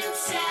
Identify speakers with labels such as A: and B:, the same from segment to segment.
A: Sunshine.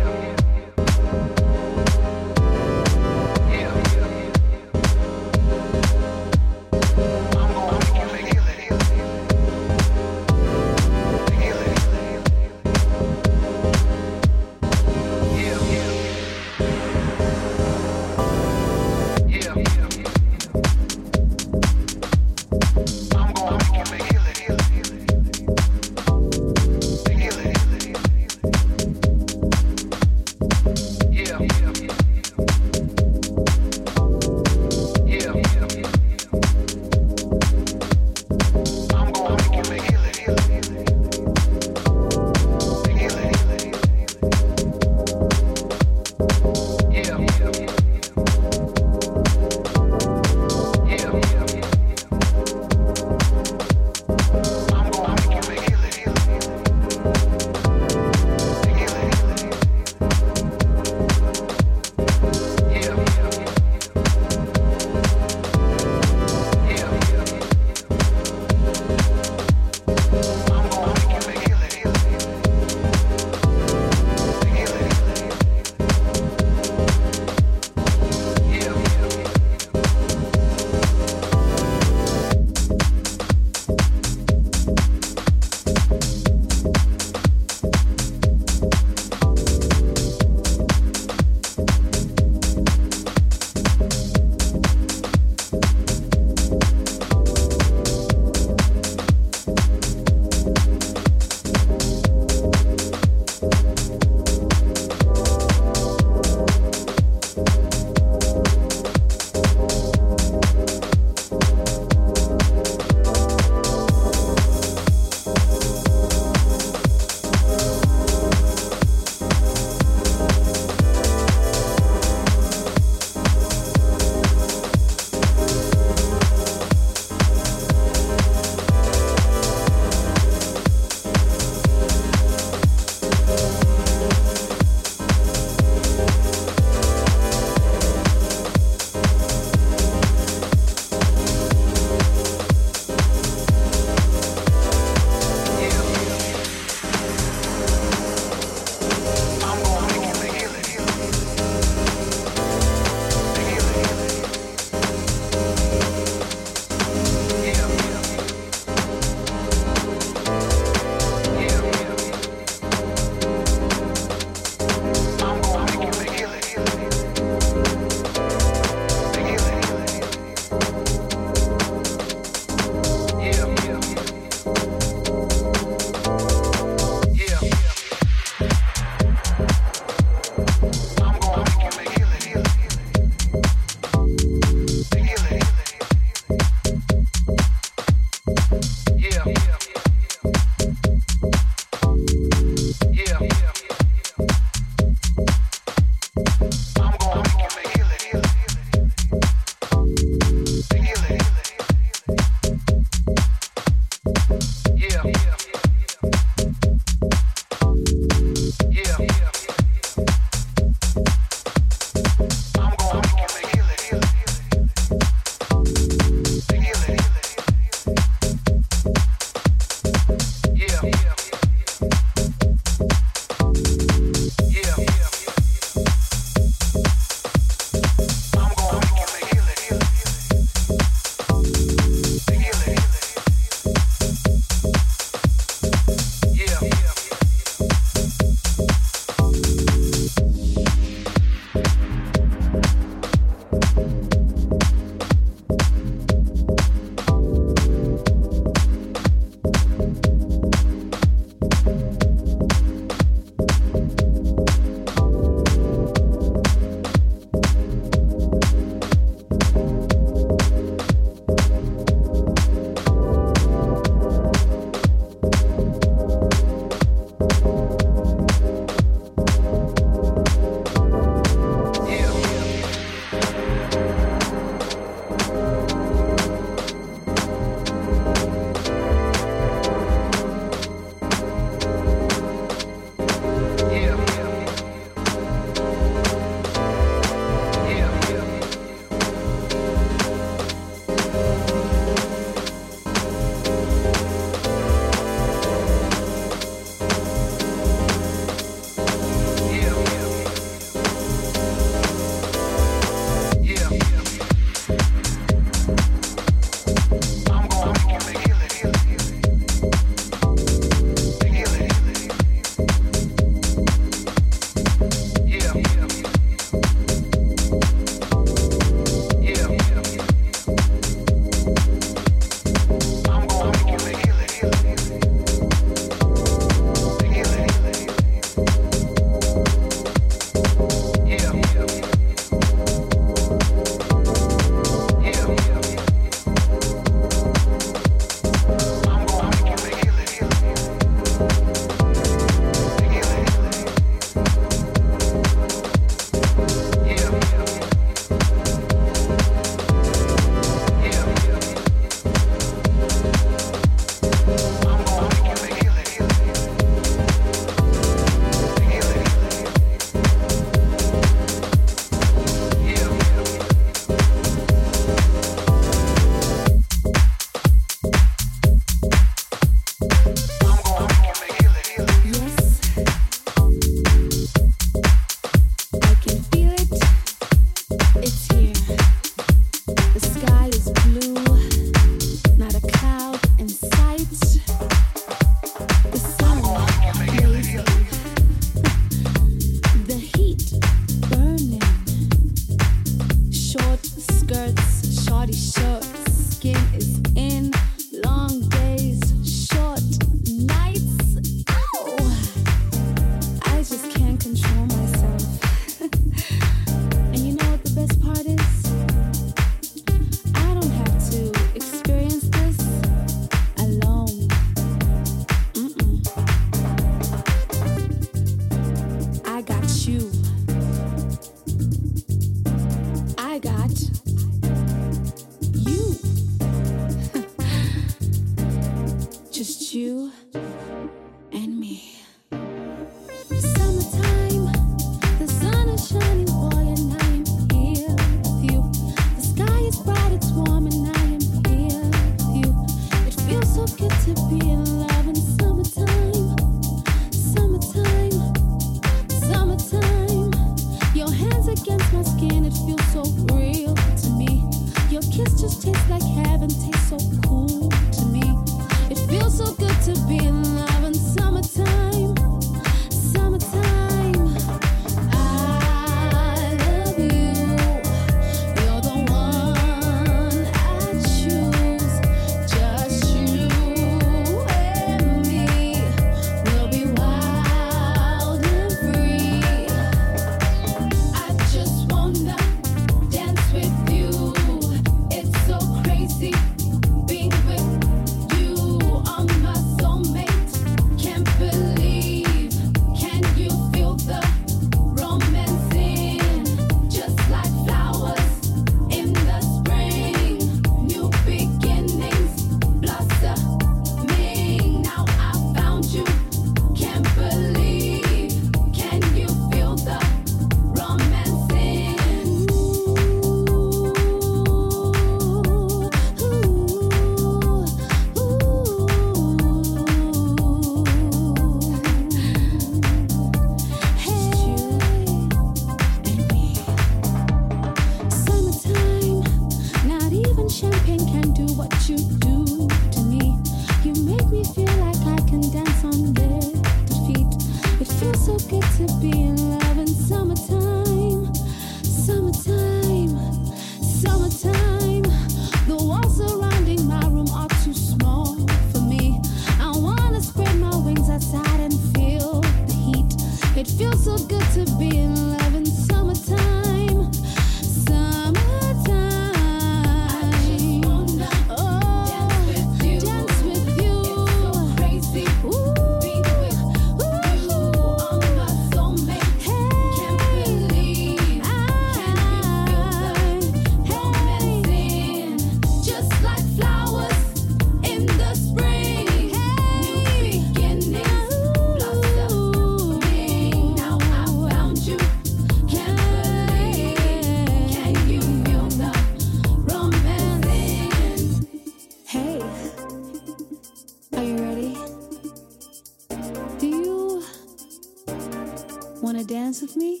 A: dance with me?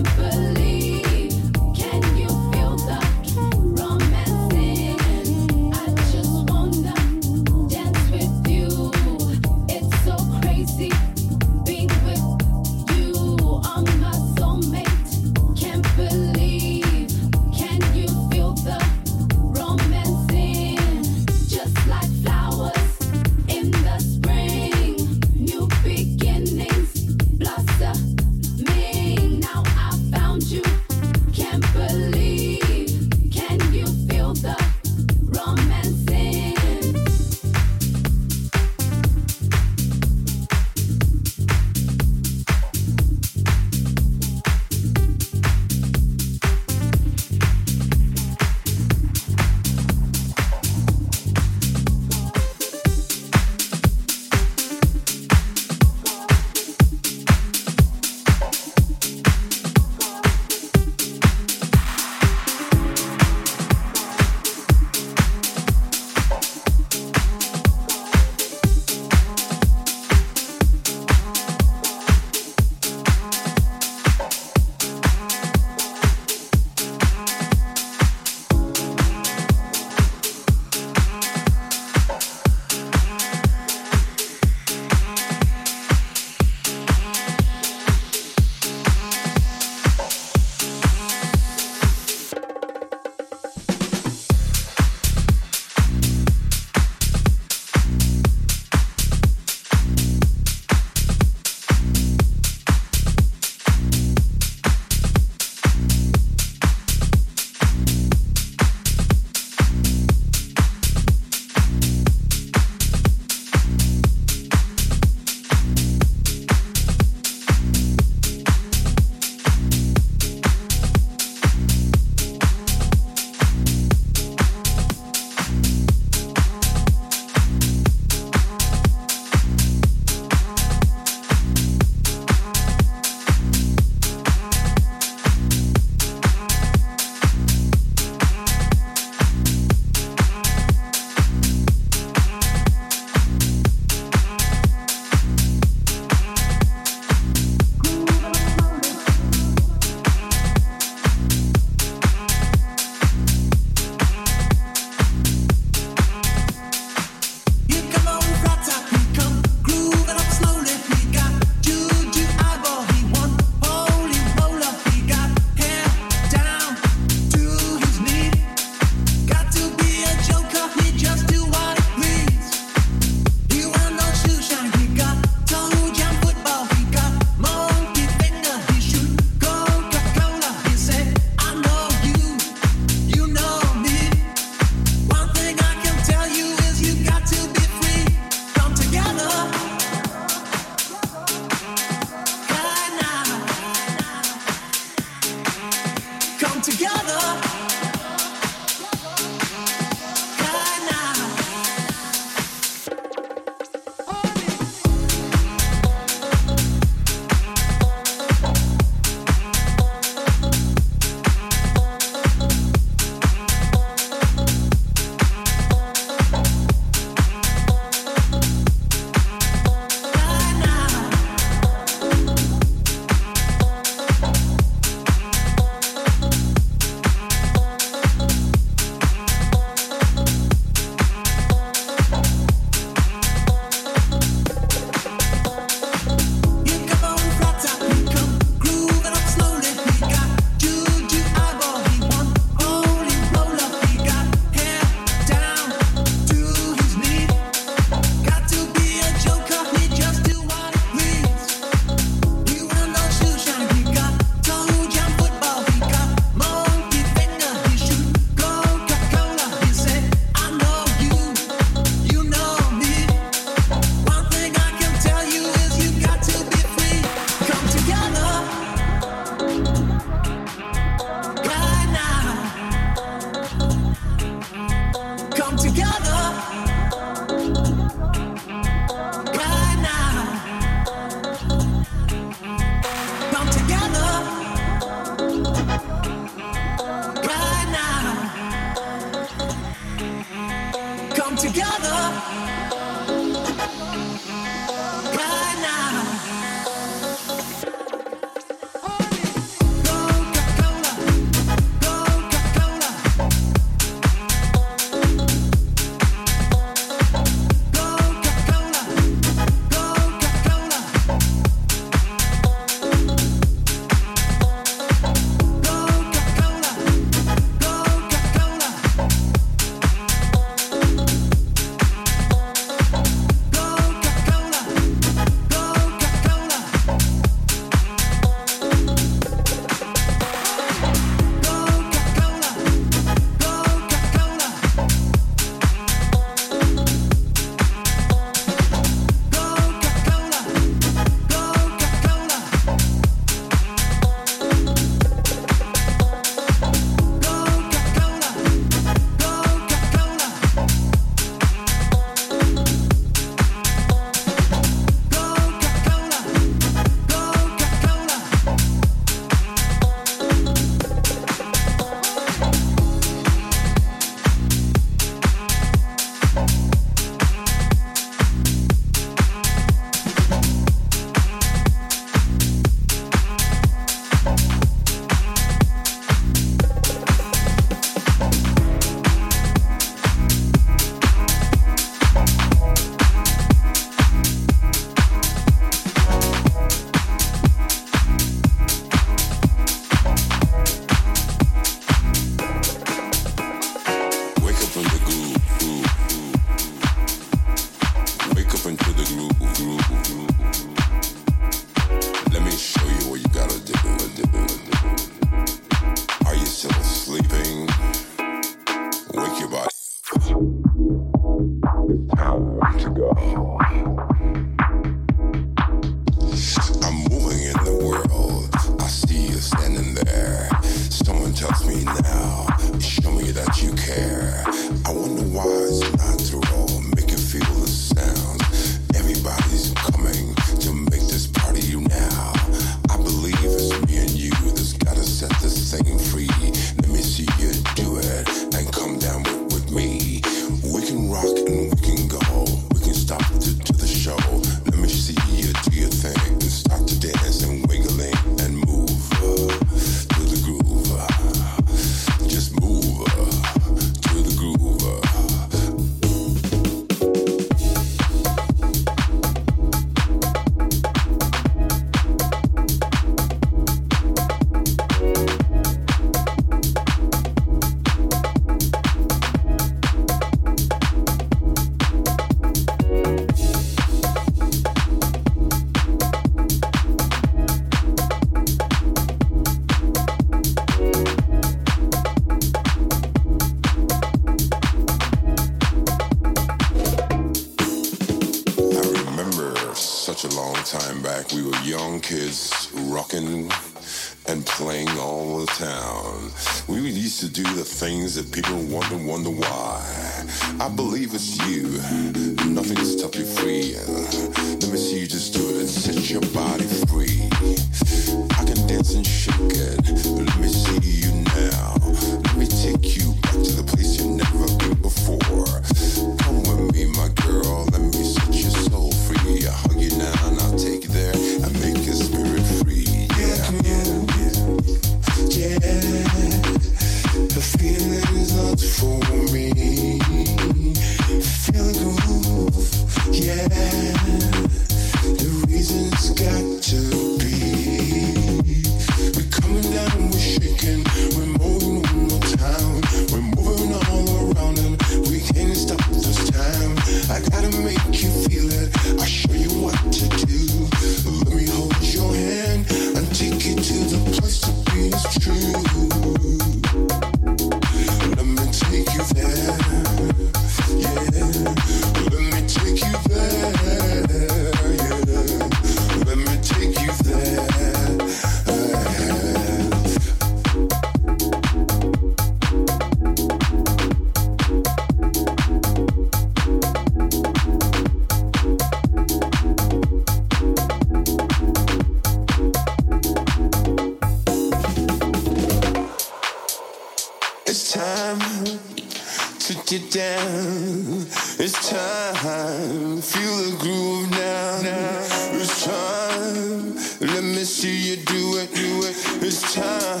A: you do it, do it. It's time.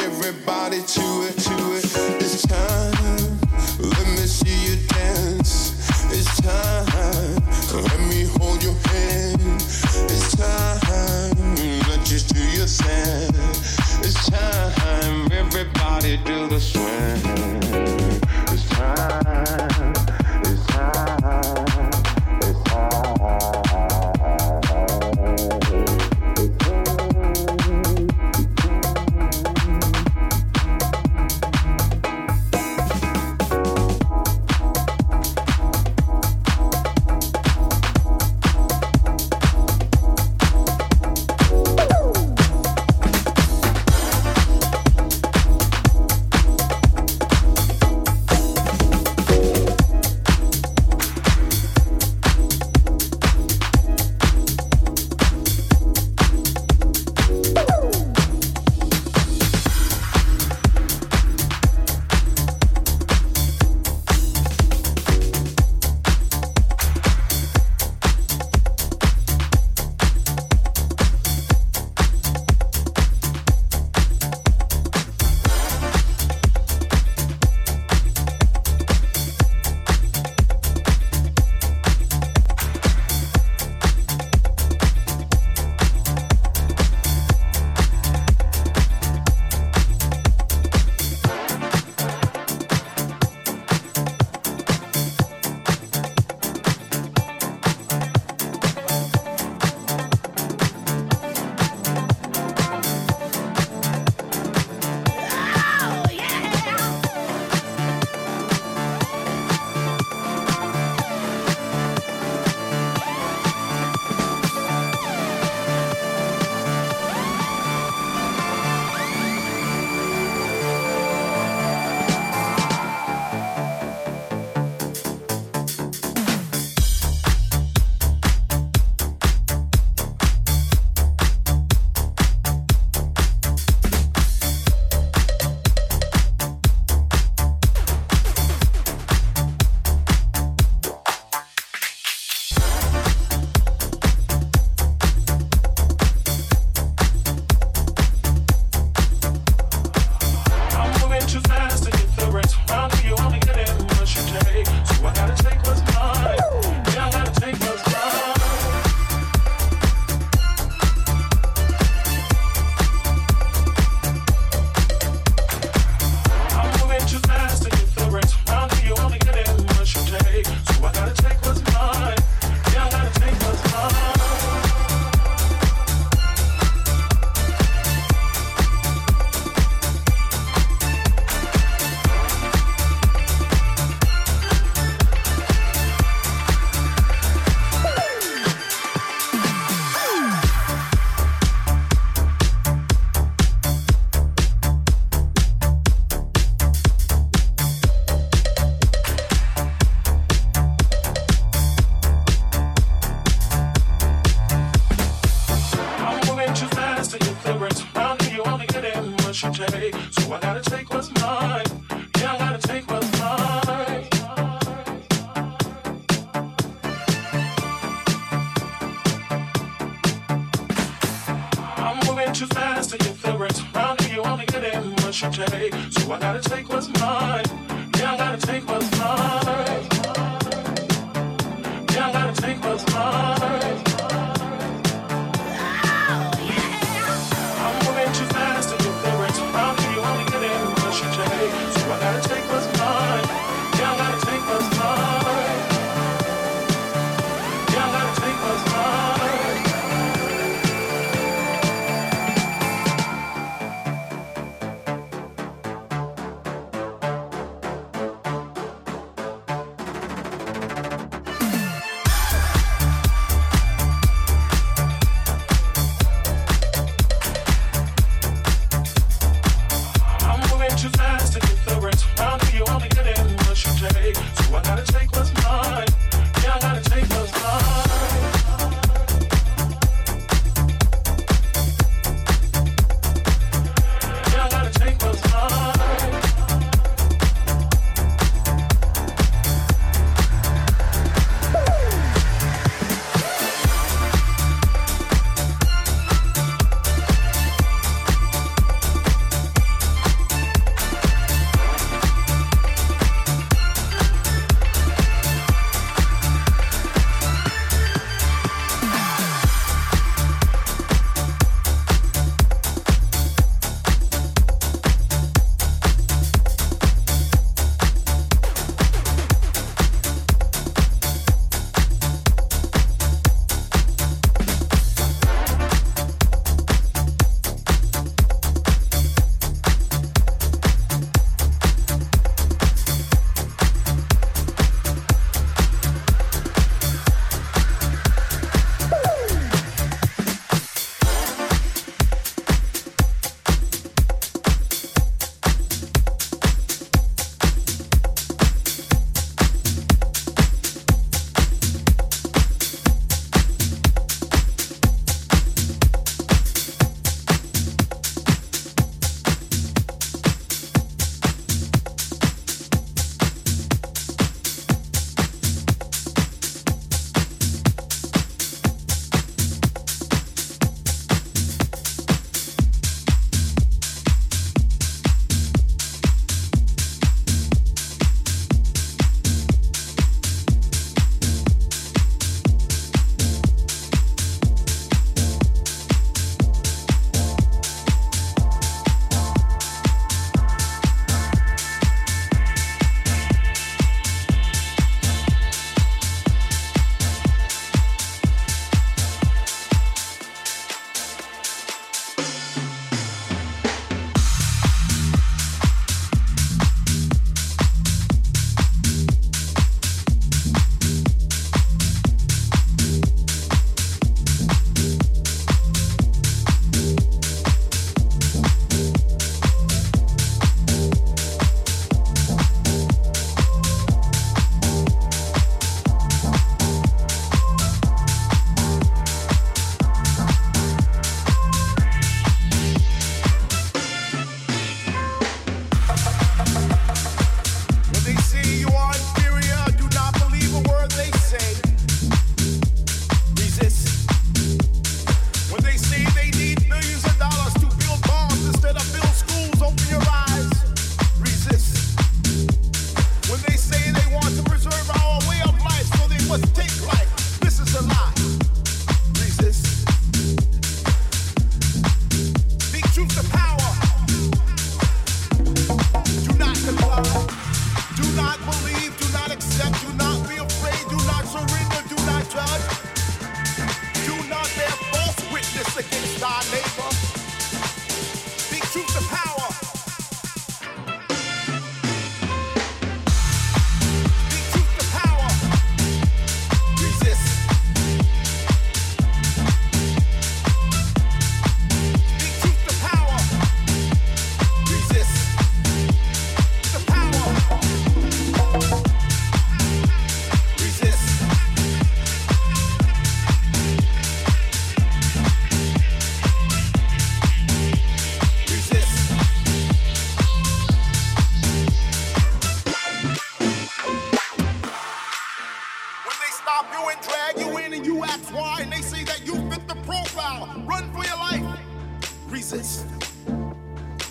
A: Everybody to it, to it. It's time. Let me see you dance. It's time. Let me hold your hand. It's time. Let you do your thing. It's time. Everybody do the swing.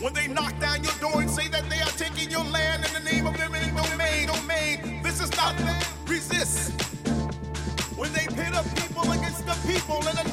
B: When they knock down your door and say that they are taking your land in the name of eminent domain, domain, this is not resist. When they pit a people against the people and a